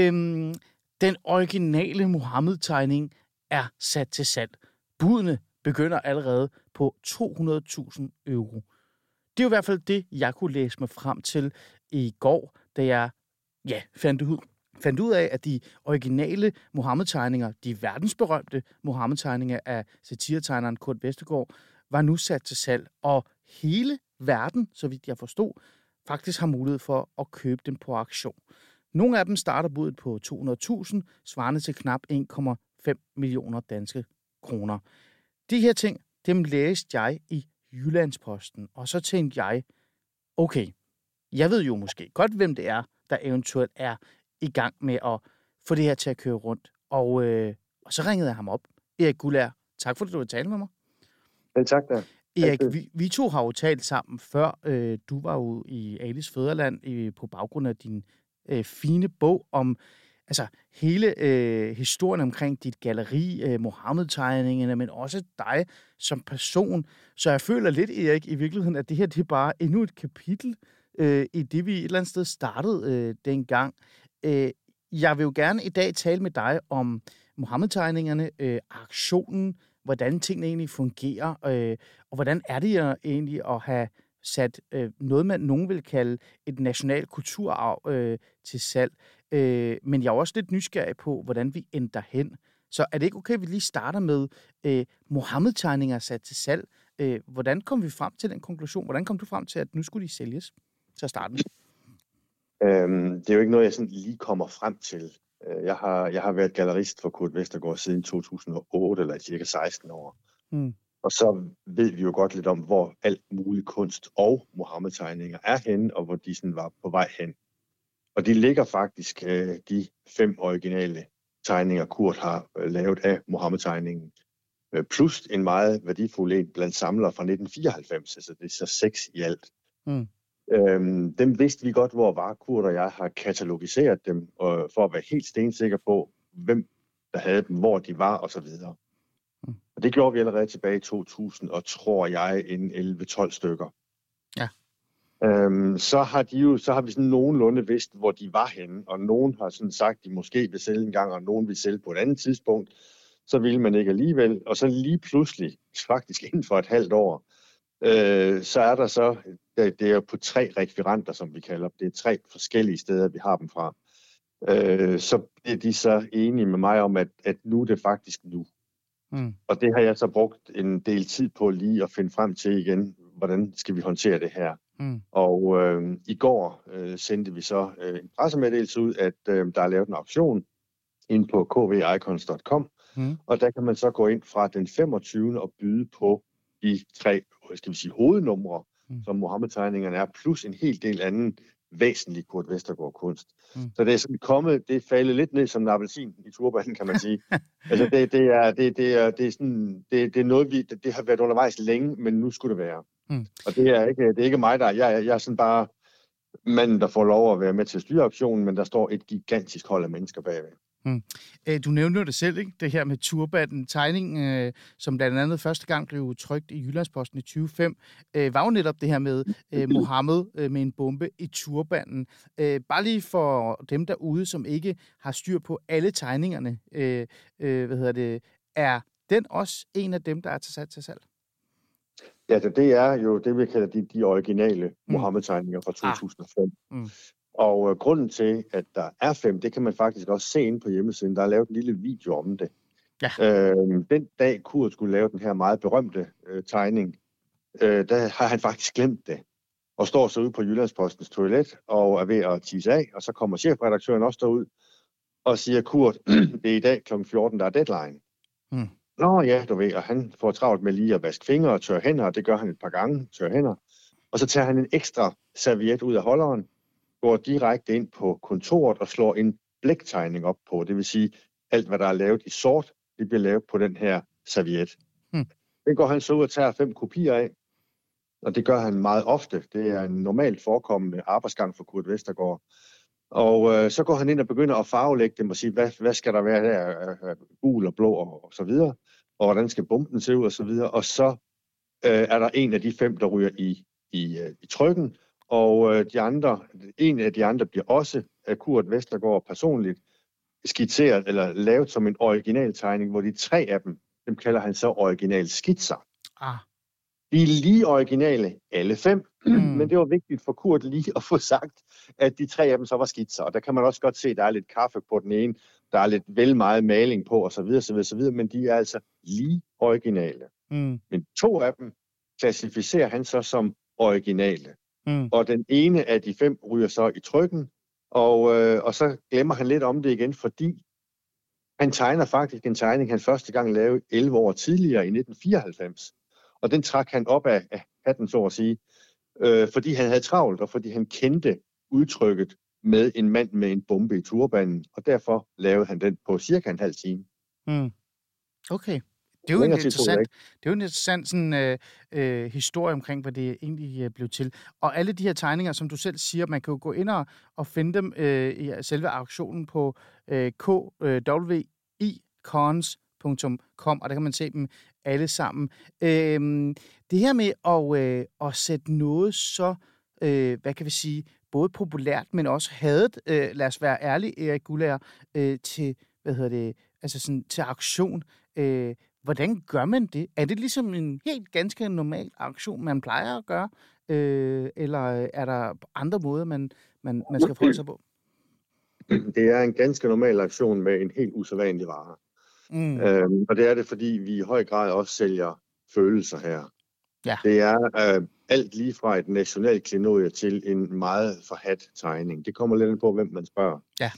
Øhm, den originale Mohammed-tegning er sat til salg. Budene begynder allerede på 200.000 euro. Det er jo i hvert fald det, jeg kunne læse mig frem til i går, da jeg ja, fandt ud, fandt ud af, at de originale Mohammed-tegninger, de verdensberømte Mohammed-tegninger af satiretegneren Kurt Vestergaard, var nu sat til salg, og hele verden, så vidt jeg forstod, faktisk har mulighed for at købe dem på auktion. Nogle af dem starter budet på 200.000, svarende til knap 1,5 millioner danske kroner. De her ting, dem læste jeg i Jyllandsposten, og så tænkte jeg, okay, jeg ved jo måske godt, hvem det er, der eventuelt er i gang med at få det her til at køre rundt. Og, øh, og så ringede jeg ham op. Erik Gullær, tak for, at du vil tale med mig. Ja, tak da. Erik, vi, vi to har jo talt sammen før. Øh, du var jo i Alice Føderland øh, på baggrund af din øh, fine bog om altså hele øh, historien omkring dit galeri, øh, Mohammed-tegningerne, men også dig som person. Så jeg føler lidt, Erik, i virkeligheden, at det her det er bare endnu et kapitel øh, i det, vi et eller andet sted startede øh, dengang. Øh, jeg vil jo gerne i dag tale med dig om Mohammed-tegningerne, øh, aktionen, hvordan tingene egentlig fungerer, øh, og hvordan er det øh, egentlig at have sat øh, noget, man nogen vil kalde et national kulturarv øh, til salg. Øh, men jeg er også lidt nysgerrig på, hvordan vi ender hen. Så er det ikke okay, at vi lige starter med øh, Mohammed-tegninger sat til salg? Øh, hvordan kom vi frem til den konklusion? Hvordan kom du frem til, at nu skulle de sælges til at starte med? Øhm, det er jo ikke noget, jeg sådan lige kommer frem til. Øh, jeg har, jeg har været gallerist for Kurt Vestergaard siden 2008, eller cirka 16 år. Mm. Og så ved vi jo godt lidt om, hvor alt mulig kunst og Mohammed-tegninger er henne, og hvor de sådan var på vej hen. Og de ligger faktisk, øh, de fem originale tegninger, Kurt har øh, lavet af Mohammed-tegningen, plus en meget værdifuld en blandt samlere fra 1994, altså det er så seks i alt. Mm. Øhm, dem vidste vi godt, hvor var. Kurt og jeg har katalogiseret dem, og for at være helt stensikker på, hvem der havde dem, hvor de var osv. Mm. Og det gjorde vi allerede tilbage i 2000, og tror jeg en 11-12 stykker. Ja. Øhm, så har de jo, så har vi sådan nogenlunde vidst, hvor de var henne, og nogen har sådan sagt, de måske vil sælge en gang, og nogen vil sælge på et andet tidspunkt. Så ville man ikke alligevel, og så lige pludselig, faktisk inden for et halvt år, øh, så er der så, det, det er på tre rekviranter, som vi kalder dem. Det er tre forskellige steder, vi har dem fra. Øh, så er de så enige med mig om, at, at nu er det faktisk nu. Mm. Og det har jeg så brugt en del tid på lige at finde frem til igen, hvordan skal vi håndtere det her. Mm. Og øh, i går øh, sendte vi så øh, en pressemeddelelse ud, at øh, der er lavet en auktion ind på kvicons.com, mm. og der kan man så gå ind fra den 25. og byde på de tre skal vi sige, hovednumre, mm. som Mohammed-tegningerne er, plus en hel del anden væsentlig Kurt Vestergaard kunst. Mm. Så det er sådan kommet, det er faldet lidt ned som en appelsin i turbanen, kan man sige. altså det, det, er, det, det, er, det, er sådan, det, det er noget, vi, det, det har været undervejs længe, men nu skulle det være. Mm. Og det er, ikke, det er ikke mig, der jeg, jeg er sådan bare manden, der får lov at være med til at styre optionen, men der står et gigantisk hold af mennesker bagved. Mm. Du nævnte det selv, ikke? det her med turbanen. Tegning, øh, som blandt andet første gang blev trygt i Jyllandsposten i 2005, øh, var jo netop det her med øh, Mohammed øh, med en bombe i turbanen. Øh, bare lige for dem derude, som ikke har styr på alle tegningerne, øh, øh, hvad hedder det, er den også en af dem, der er til sat til salg? Ja, det er jo det, vi kalder de, de originale mm. Mohammed-tegninger fra 2005. Ah. Mm. Og øh, grunden til, at der er fem, det kan man faktisk også se inde på hjemmesiden. Der er lavet en lille video om det. Ja. Øh, den dag Kurt skulle lave den her meget berømte øh, tegning, øh, der har han faktisk glemt det. Og står så ude på Jyllandspostens toilet og er ved at tisse af. Og så kommer chefredaktøren også derud og siger, Kurt, det er i dag kl. 14, der er deadline. Hmm. Nå ja, du ved, og han får travlt med lige at vaske fingre og tørre hænder, og det gør han et par gange, tørre hænder. Og så tager han en ekstra serviet ud af holderen, går direkte ind på kontoret og slår en blæktegning op på. Det vil sige, alt hvad der er lavet i sort, det bliver lavet på den her serviet. Hmm. Den går han så ud og tager fem kopier af, og det gør han meget ofte. Det er en normalt forekommende arbejdsgang for Kurt Vestergaard. Og øh, så går han ind og begynder at farvelægge dem og sige, hvad, hvad skal der være her, gul og blå og, og så videre, og hvordan skal bomben se ud og så videre. Og så øh, er der en af de fem, der ryger i, i, øh, i trykken, og øh, de andre, en af de andre bliver også af Kurt Vestergaard personligt skitseret eller lavet som en original tegning, hvor de tre af dem, dem kalder han så original skitser. Ah. De er lige originale, alle fem, mm. men det var vigtigt for Kurt lige at få sagt, at de tre af dem så var skitser. Og der kan man også godt se, at der er lidt kaffe på den ene, der er lidt vel meget maling på osv., så så videre, men de er altså lige originale. Mm. Men to af dem klassificerer han så som originale. Mm. Og den ene af de fem ryger så i trykken, og, øh, og så glemmer han lidt om det igen, fordi han tegner faktisk en tegning, han første gang lavede 11 år tidligere i 1994. Og den trak han op af, af hatten, så at sige, øh, fordi han havde travlt, og fordi han kendte udtrykket med en mand med en bombe i turbanen, og derfor lavede han den på cirka en halv time. Mm. Okay. Det er jo en interessant, det er jo en interessant sådan, øh, øh, historie omkring, hvad det egentlig øh, blev til. Og alle de her tegninger, som du selv siger, man kan jo gå ind og, og finde dem øh, i selve auktionen på øh, kwicons.com, og der kan man se dem alle sammen. Øh, det her med at, øh, at sætte noget så, øh, hvad kan vi sige, både populært, men også hadet, øh, lad os være ærlige, Erik Gullager, øh, til, hvad hedder det, altså sådan, til aktion. Øh, hvordan gør man det? Er det ligesom en helt ganske normal aktion, man plejer at gøre? Øh, eller er der andre måder, man, man, man skal forholde sig på? Det er en ganske normal aktion med en helt usædvanlig vare. Mm. Øhm, og det er det, fordi vi i høj grad også sælger følelser her. Ja. Det er øh, alt lige fra et nationalt klenodie til en meget forhat tegning. Det kommer lidt på, hvem man spørger. Ja.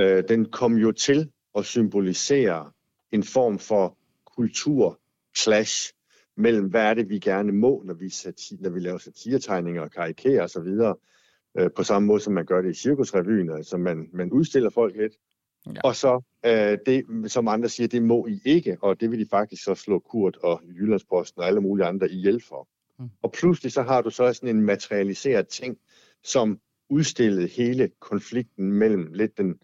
Øh, den kom jo til at symbolisere en form for kulturclash mellem, hvad er det, vi gerne må, når vi, sati- når vi laver satiretegninger og karikerer osv., øh, på samme måde, som man gør det i cirkusrevyen, altså man, man udstiller folk lidt. Ja. Og så øh, det, som andre siger, det må I ikke, og det vil de faktisk så slå Kurt og Jyllandsposten og alle mulige andre ihjel for. Mm. Og pludselig så har du så sådan en materialiseret ting, som udstillede hele konflikten mellem lidt den,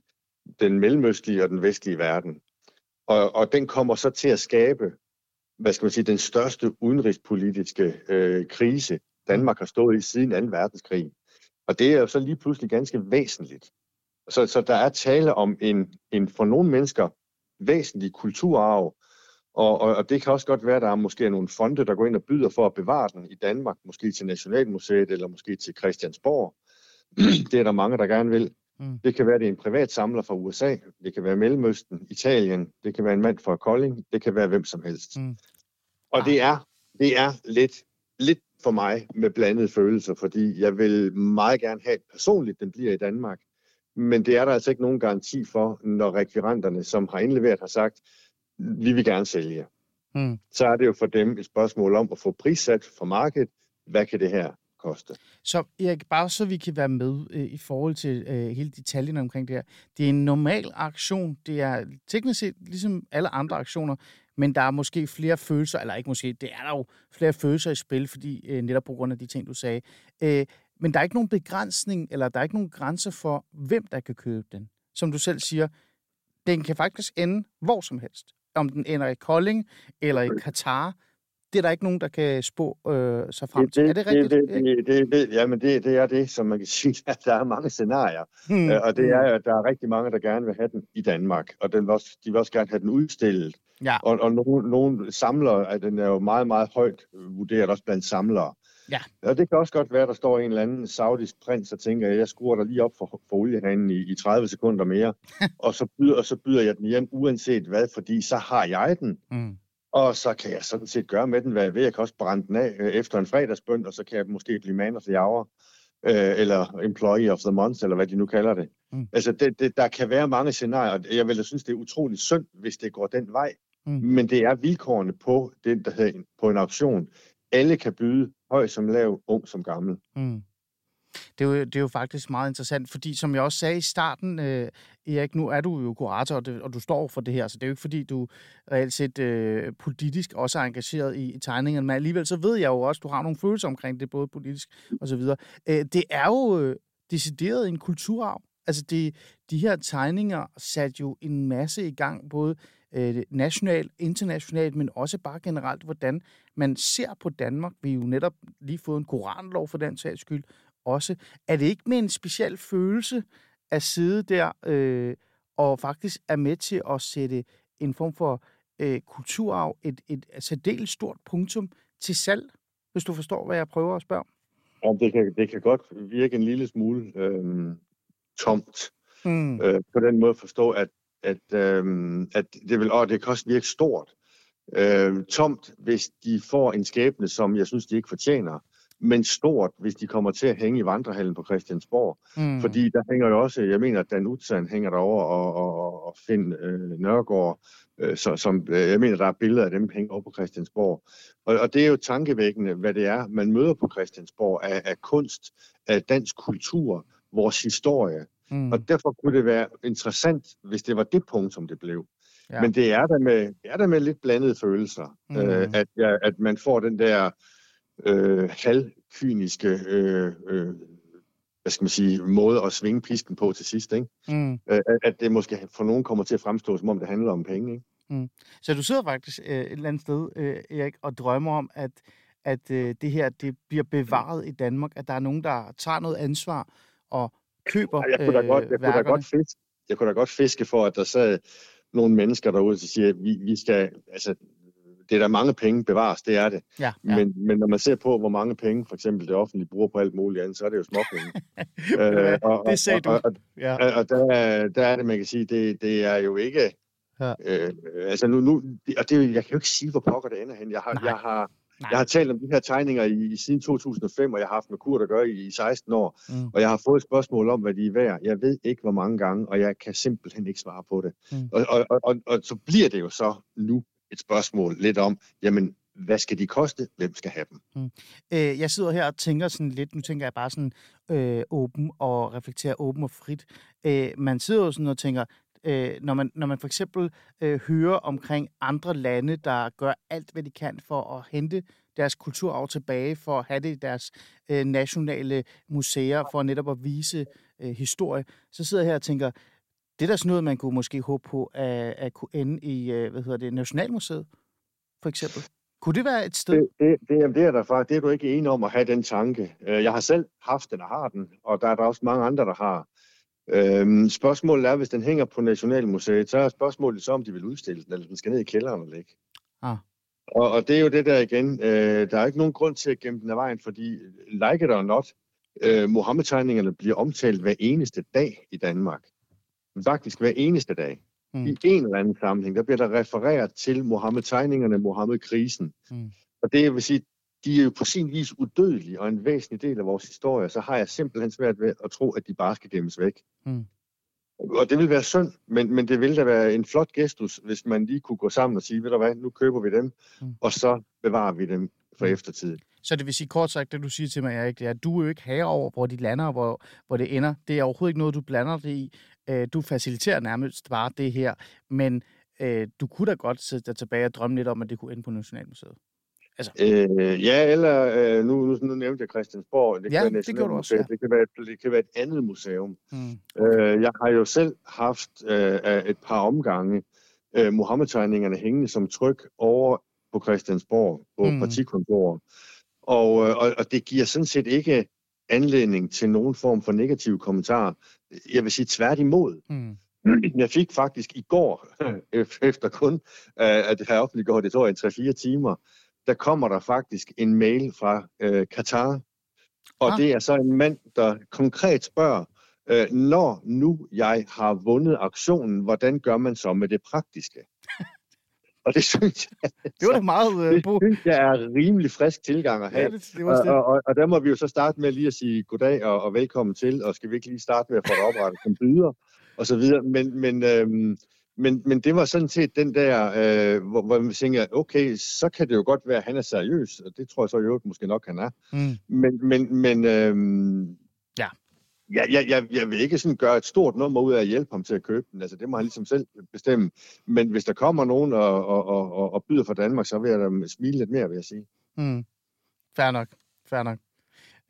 den mellemøstlige og den vestlige verden. Og, og den kommer så til at skabe, hvad skal man sige, den største udenrigspolitiske øh, krise, Danmark har stået i siden 2. verdenskrig. Og det er jo så lige pludselig ganske væsentligt. Så, så der er tale om en, en for nogle mennesker væsentlig kulturarv, og, og, og det kan også godt være, at der er måske nogle fonde, der går ind og byder for at bevare den i Danmark, måske til Nationalmuseet eller måske til Christiansborg. det er der mange, der gerne vil. Mm. Det kan være, det er en privat samler fra USA, det kan være Mellemøsten, Italien, det kan være en mand fra Kolding, det kan være hvem som helst. Mm. Og ah. det er, det er lidt, lidt for mig med blandede følelser, fordi jeg vil meget gerne have personligt, den bliver i Danmark. Men det er der altså ikke nogen garanti for, når rekvirenterne, som har indleveret, har sagt, vi vil gerne sælge. Mm. Så er det jo for dem et spørgsmål om at få prissat for markedet, hvad kan det her koste. Så Erik, bare så vi kan være med øh, i forhold til øh, hele detaljen omkring det her. Det er en normal aktion. Det er teknisk set ligesom alle andre aktioner, men der er måske flere følelser, eller ikke måske, det er der jo flere følelser i spil, fordi øh, netop på grund af de ting, du sagde. Øh, men der er ikke nogen begrænsning, eller der er ikke nogen grænser for, hvem der kan købe den. Som du selv siger, den kan faktisk ende hvor som helst. Om den ender i Kolding eller i Katar, det er der ikke nogen, der kan spå øh, sig frem til. Det, er det rigtigt? Det, det, det, det, jamen det, det er det, som man kan sige, at der er mange scenarier. Hmm. Øh, og det er, at der er rigtig mange, der gerne vil have den i Danmark. Og den vil også, de vil også gerne have den udstillet. Ja. Og, og nogle, nogle samlere, at den er jo meget, meget højt vurderet også blandt samlere. Ja. Og det kan også godt være, at der står en eller anden saudisk prins og tænker, at jeg skruer dig lige op for, for oliehanen i, i 30 sekunder mere, og, så byder, og så byder jeg den hjem uanset hvad, fordi så har jeg den. Mm. Og så kan jeg sådan set gøre med den, hvad jeg vil. Jeg kan også brænde den af øh, efter en fredagsbønd, og så kan jeg måske blive man of the hour, øh, eller employee of the month, eller hvad de nu kalder det. Mm. Altså, det, det, der kan være mange scenarier. Jeg vil da synes, det er utroligt synd, hvis det går den vej. Mm. Men det er vilkårene på, det, der hedder, på en auktion. Alle kan byde, høj som lav, ung som gammel. Mm. Det er, jo, det er jo faktisk meget interessant, fordi som jeg også sagde i starten, øh, Erik, nu er du jo kurator, og, det, og du står for det her, så det er jo ikke fordi, du reelt set øh, politisk også er engageret i, i tegningerne, men alligevel så ved jeg jo også, du har nogle følelser omkring det, både politisk og så videre. Øh, det er jo øh, decideret en kulturarv. Altså det, de her tegninger satte jo en masse i gang, både øh, nationalt, internationalt, men også bare generelt, hvordan man ser på Danmark. Vi har jo netop lige fået en koranlov for den sags skyld, også. Er det ikke med en speciel følelse at sidde der øh, og faktisk er med til at sætte en form for øh, kulturarv, et, et særdeles stort punktum til salg, hvis du forstår, hvad jeg prøver at spørge om. det kan, det kan godt virke en lille smule øh, tomt. Mm. Øh, på den måde forstå, at, at, øh, at det, vil, og det kan også virke stort. Øh, tomt, hvis de får en skæbne, som jeg synes, de ikke fortjener men stort, hvis de kommer til at hænge i vandrehallen på Christiansborg. Mm. Fordi der hænger jo også, jeg mener, at Dan Utzand hænger derovre, og, og, og Finn øh, Nørgaard, øh, så, som, øh, jeg mener, der er billeder af dem hænger over på Christiansborg. Og, og det er jo tankevækkende, hvad det er, man møder på Christiansborg af, af kunst, af dansk kultur, vores historie. Mm. Og derfor kunne det være interessant, hvis det var det punkt, som det blev. Ja. Men det er der med, det er der med lidt blandede følelser, mm. øh, at, at man får den der øh, halvkyniske øh, øh, hvad skal man sige, måde at svinge pisken på til sidst. Ikke? Mm. Øh, at det måske for nogen kommer til at fremstå, som om det handler om penge. Ikke? Mm. Så du sidder faktisk øh, et eller andet sted, øh, Erik, og drømmer om, at, at øh, det her det bliver bevaret i Danmark, at der er nogen, der tager noget ansvar og køber jeg kunne da godt, jeg kunne da godt fiske, jeg kunne da godt fiske for, at der sad nogle mennesker derude, der siger, at vi, vi skal, altså, det er der mange penge bevares, det er det. Ja, ja. Men, men når man ser på, hvor mange penge for eksempel det offentlige bruger på alt muligt andet, så er det jo småpenge. øh, og, det sagde og, du. Og, ja. og, og der, der er det, man kan sige, det, det er jo ikke... Ja. Øh, altså nu, nu, og det, jeg kan jo ikke sige, hvor pokker det ender hen. Jeg har, jeg har, Jeg har talt om de her tegninger i, i siden 2005, og jeg har haft med Kurt at gøre i, i 16 år, mm. og jeg har fået et spørgsmål om, hvad de er værd. Jeg ved ikke, hvor mange gange, og jeg kan simpelthen ikke svare på det. Mm. Og, og, og, og, og så bliver det jo så nu et spørgsmål lidt om, jamen, hvad skal de koste? Hvem skal have dem? Mm. Øh, jeg sidder her og tænker sådan lidt, nu tænker jeg bare sådan øh, åben og reflekterer åben og frit. Øh, man sidder jo sådan og tænker, øh, når, man, når man for eksempel øh, hører omkring andre lande, der gør alt, hvad de kan for at hente deres kulturarv tilbage, for at have det i deres øh, nationale museer, for netop at vise øh, historie, så sidder jeg her og tænker, det er da sådan noget, man kunne måske håbe på at, at kunne ende i, øh, hvad hedder det, Nationalmuseet, for eksempel. Kunne det være et sted? Det, det, det, det er der faktisk. Det er du ikke enig om at have den tanke. Øh, jeg har selv haft den og har den, og der er der også mange andre, der har. Øhm, spørgsmålet er, hvis den hænger på Nationalmuseet, så er spørgsmålet så, om de vil udstille den, eller den skal ned i kælderen og ligge. Ah. Og, og det er jo det der igen. Øh, der er ikke nogen grund til at gemme den af vejen, fordi like it or not, øh, Mohammed-tegningerne bliver omtalt hver eneste dag i Danmark faktisk hver eneste dag. Mm. I en eller anden sammenhæng, der bliver der refereret til Mohammed-tegningerne, Mohammed-krisen. Mm. Og det vil sige, de er jo på sin vis udødelige og en væsentlig del af vores historie, så har jeg simpelthen svært ved at tro, at de bare skal gemmes væk. Mm. Og det vil være synd, men, men det vil da være en flot gestus, hvis man lige kunne gå sammen og sige, ved du hvad, nu køber vi dem, mm. og så bevarer vi dem for mm. eftertiden. Så det vil sige kort sagt, det du siger til mig, Erik, det er, at du er jo ikke herre over, hvor de lander og hvor, hvor det ender. Det er overhovedet ikke noget, du blander det i. Øh, du faciliterer nærmest bare det her, men øh, du kunne da godt sætte dig tilbage og drømme lidt om, at det kunne ende på Nationalmuseet. Altså. Øh, ja, eller øh, nu, nu, nu nævnte jeg Christiansborg. Det ja, kan det gjorde du også, ja. det, kan være, det kan være et andet museum. Mm. Øh, jeg har jo selv haft øh, et par omgange øh, Mohammed-tegningerne hængende som tryk over på Christiansborg, på mm. partikontoret. Og, øh, og, og det giver sådan set ikke anledning til nogen form for negative kommentarer. Jeg vil sige tværtimod. Mm. Jeg fik faktisk i går, efter kun at det her offentliggjort, det tror jeg, 3-4 timer, der kommer der faktisk en mail fra øh, Katar. Og ah. det er så en mand, der konkret spørger, øh, når nu jeg har vundet aktionen, hvordan gør man så med det praktiske? Og det synes jeg... Det var da meget... Uh, det synes jeg er rimelig frisk tilgang at have. Ja, det, det var og, og, og der må vi jo så starte med lige at sige goddag og, og velkommen til, og skal vi ikke lige starte med at få det oprettet som byder, og så videre. Men, men, øhm, men, men det var sådan set den der, øh, hvor, hvor man tænker, okay, så kan det jo godt være, at han er seriøs, og det tror jeg så i øvrigt måske nok, han er. Mm. Men, men, men øhm, ja. Ja, jeg, jeg, jeg vil ikke sådan gøre et stort nummer ud af at hjælpe ham til at købe den. Altså, det må han ligesom selv bestemme. Men hvis der kommer nogen og, og, og, og byder for Danmark, så vil jeg da smile lidt mere, vil jeg sige. Mm. Fair nok. Fair nok.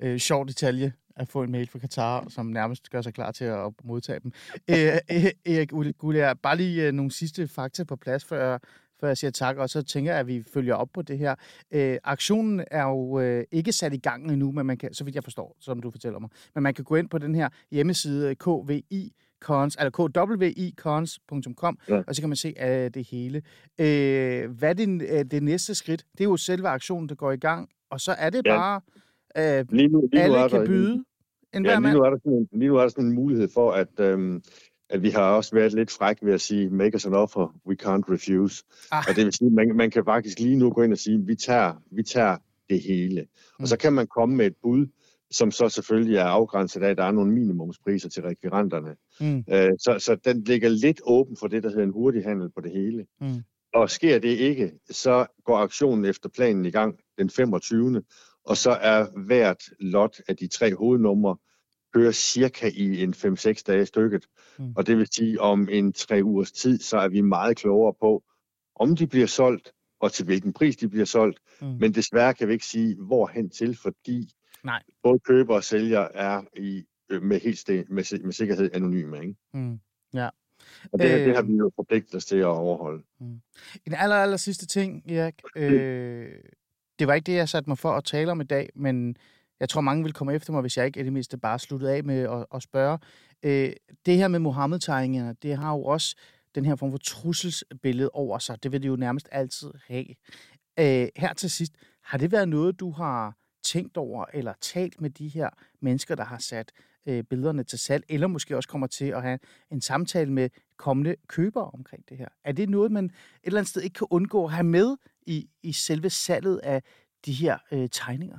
Øh, sjov detalje at få en mail fra Katar, som nærmest gør sig klar til at modtage dem. Øh, e- e- Erik Gullier, bare lige øh, nogle sidste fakta på plads, før før jeg siger tak, og så tænker jeg, at vi følger op på det her. Øh, aktionen er jo øh, ikke sat i gang endnu, men man kan, så vidt jeg forstår, som du fortæller mig. Men man kan gå ind på den her hjemmeside kvi wicons, eller kwicons.com, ja. og så kan man se uh, det hele. Uh, hvad er det, uh, det næste skridt? Det er jo selve aktionen, der går i gang, og så er det ja. bare, uh, lige nu, lige alle nu kan byde. En ja, lige nu, er der sådan en, lige nu er der sådan en mulighed for, at, øhm, at vi har også været lidt fræk ved at sige, make us an offer, we can't refuse. Ah. Og det vil sige, man, man kan faktisk lige nu gå ind og sige, vi tager, vi tager det hele. Mm. Og så kan man komme med et bud, som så selvfølgelig er afgrænset af, at der er nogle minimumspriser til rekvirenterne. Mm. Øh, så, så den ligger lidt åben for det, der hedder en hurtig handel på det hele. Mm. Og sker det ikke, så går aktionen efter planen i gang den 25. Og så er hvert lot af de tre hovednumre kører cirka i en 5-6 dage stykket. Mm. Og det vil sige, om en tre ugers tid, så er vi meget klogere på, om de bliver solgt, og til hvilken pris de bliver solgt. Mm. Men desværre kan vi ikke sige, hvor hen til, fordi Nej. både køber og sælger er i, øh, med, helt sten, med, med sikkerhed anonyme. Ikke? Mm. Ja. Og det, øh, det har vi jo forpligtet os til at overholde. Mm. En aller, aller sidste ting, Erik. Øh, det var ikke det, jeg satte mig for at tale om i dag, men jeg tror, mange vil komme efter mig, hvis jeg ikke i det mindste bare sluttede af med at, at spørge. Øh, det her med Mohammed-tegningerne, det har jo også den her form for trusselsbillede over sig. Det vil det jo nærmest altid have. Øh, her til sidst, har det været noget, du har tænkt over eller talt med de her mennesker, der har sat øh, billederne til salg, eller måske også kommer til at have en samtale med kommende købere omkring det her? Er det noget, man et eller andet sted ikke kan undgå at have med i, i selve salget af de her øh, tegninger?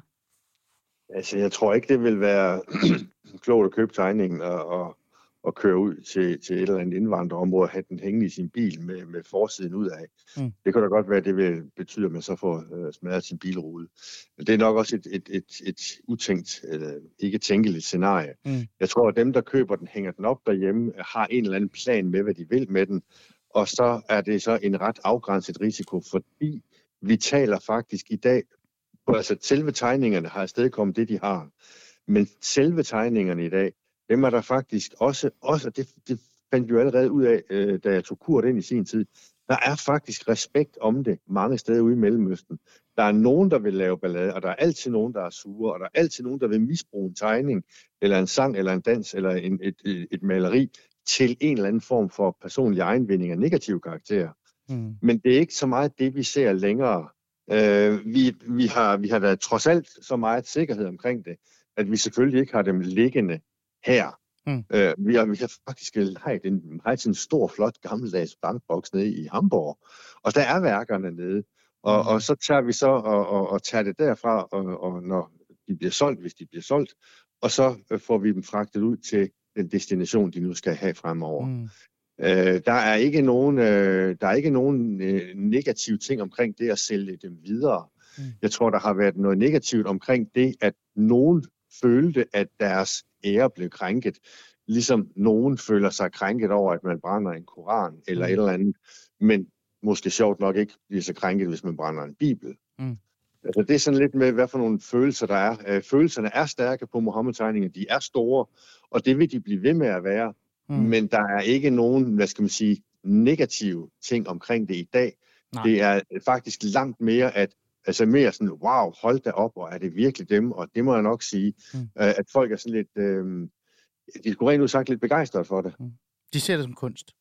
Altså, jeg tror ikke, det vil være klogt at købe tegningen og, og, og køre ud til, til et eller andet indvandrerområde og have den hængende i sin bil med, med forsiden ud af. Mm. Det kan da godt være, at det vil betyde, at man så får øh, smadret sin bilrude. Men det er nok også et, et, et, et utænkt, eller ikke tænkeligt scenarie. Mm. Jeg tror, at dem, der køber den, hænger den op derhjemme, har en eller anden plan med, hvad de vil med den, og så er det så en ret afgrænset risiko, fordi vi taler faktisk i dag Altså selve tegningerne har afstedkommet det, de har. Men selve tegningerne i dag, dem er der faktisk også, også det, det fandt vi jo allerede ud af, øh, da jeg tog kurt ind i sin tid, der er faktisk respekt om det mange steder ude i Mellemøsten. Der er nogen, der vil lave ballade, og der er altid nogen, der er sure, og der er altid nogen, der vil misbruge en tegning, eller en sang, eller en dans, eller en, et, et, et maleri til en eller anden form for personlig egenvinding af negativ karakter. Mm. Men det er ikke så meget det, vi ser længere. Øh, vi, vi, har, vi har været trods alt så meget sikkerhed omkring det, at vi selvfølgelig ikke har dem liggende her. Mm. Øh, vi, har, vi har faktisk lejet en meget en stor, flot, gammeldags bankboks nede i Hamburg, og der er værkerne nede. Og, mm. og så tager vi så og, og, og tager det derfra, og, og når de bliver solgt, hvis de bliver solgt, og så får vi dem fragtet ud til den destination, de nu skal have fremover. Mm. Øh, der er ikke nogen, øh, der er ikke nogen øh, negative ting omkring det at sælge dem videre. Mm. Jeg tror, der har været noget negativt omkring det, at nogen følte, at deres ære blev krænket. Ligesom nogen føler sig krænket over, at man brænder en koran eller mm. et eller andet. Men måske sjovt nok ikke bliver så krænket, hvis man brænder en bibel. Mm. Altså, det er sådan lidt med, hvad for nogle følelser der er. Øh, følelserne er stærke på Mohammed-tegninger. De er store, og det vil de blive ved med at være. Mm. Men der er ikke nogen, hvad skal man sige, negative ting omkring det i dag. Nej. Det er faktisk langt mere, at altså mere sådan, wow, hold da op, og er det virkelig dem? Og det må jeg nok sige, mm. Øh, at folk er sådan lidt, øh, de skulle rent ud sagt lidt begejstrede for det. Mm. De ser det som kunst.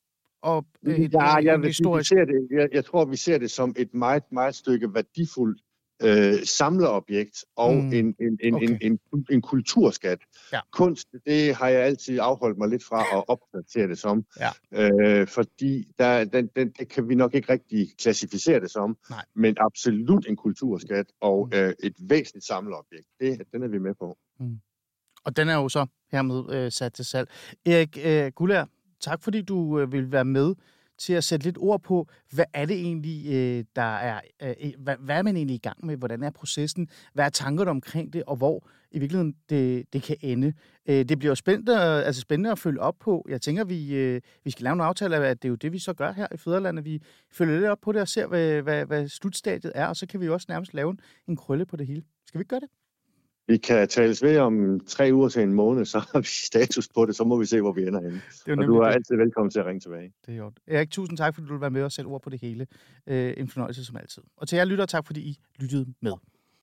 Og et, ja, jeg, vil, historisk... ser det, jeg, jeg tror, vi ser det som et meget, meget stykke værdifuldt øh, samlerobjekt og mm. en, en, en, okay. en, en, en kulturskat. Ja. Kunst, det har jeg altid afholdt mig lidt fra at opdatere det som, ja. øh, fordi der, den, den, det kan vi nok ikke rigtig klassificere det som, Nej. men absolut en kulturskat og mm. øh, et væsentligt samlerobjekt. Det, den er vi med på. Mm. Og den er jo så hermed øh, sat til salg. Erik øh, Gullær, tak fordi du øh, vil være med til at sætte lidt ord på, hvad er det egentlig, øh, der er, øh, øh, hvad, hvad er man egentlig i gang med, hvordan er processen, hvad er tankerne omkring det, og hvor i virkeligheden det, det kan ende. Øh, det bliver jo spændende, altså spændende at følge op på. Jeg tænker, vi, øh, vi skal lave en aftale af, at det er jo det, vi så gør her i Fæderlandet. Vi følger lidt op på det og ser, hvad, hvad, hvad slutstadiet er, og så kan vi jo også nærmest lave en, en krølle på det hele. Skal vi ikke gøre det? Vi kan tales ved om tre uger til en måned, så har vi status på det, så må vi se, hvor vi ender henne. Det er og du er det. altid velkommen til at ringe tilbage. Det er jo. Erik, tusind tak, fordi du vil være med og sætte ord på det hele. Øh, en fornøjelse som altid. Og til jer lytter, tak fordi I lyttede med.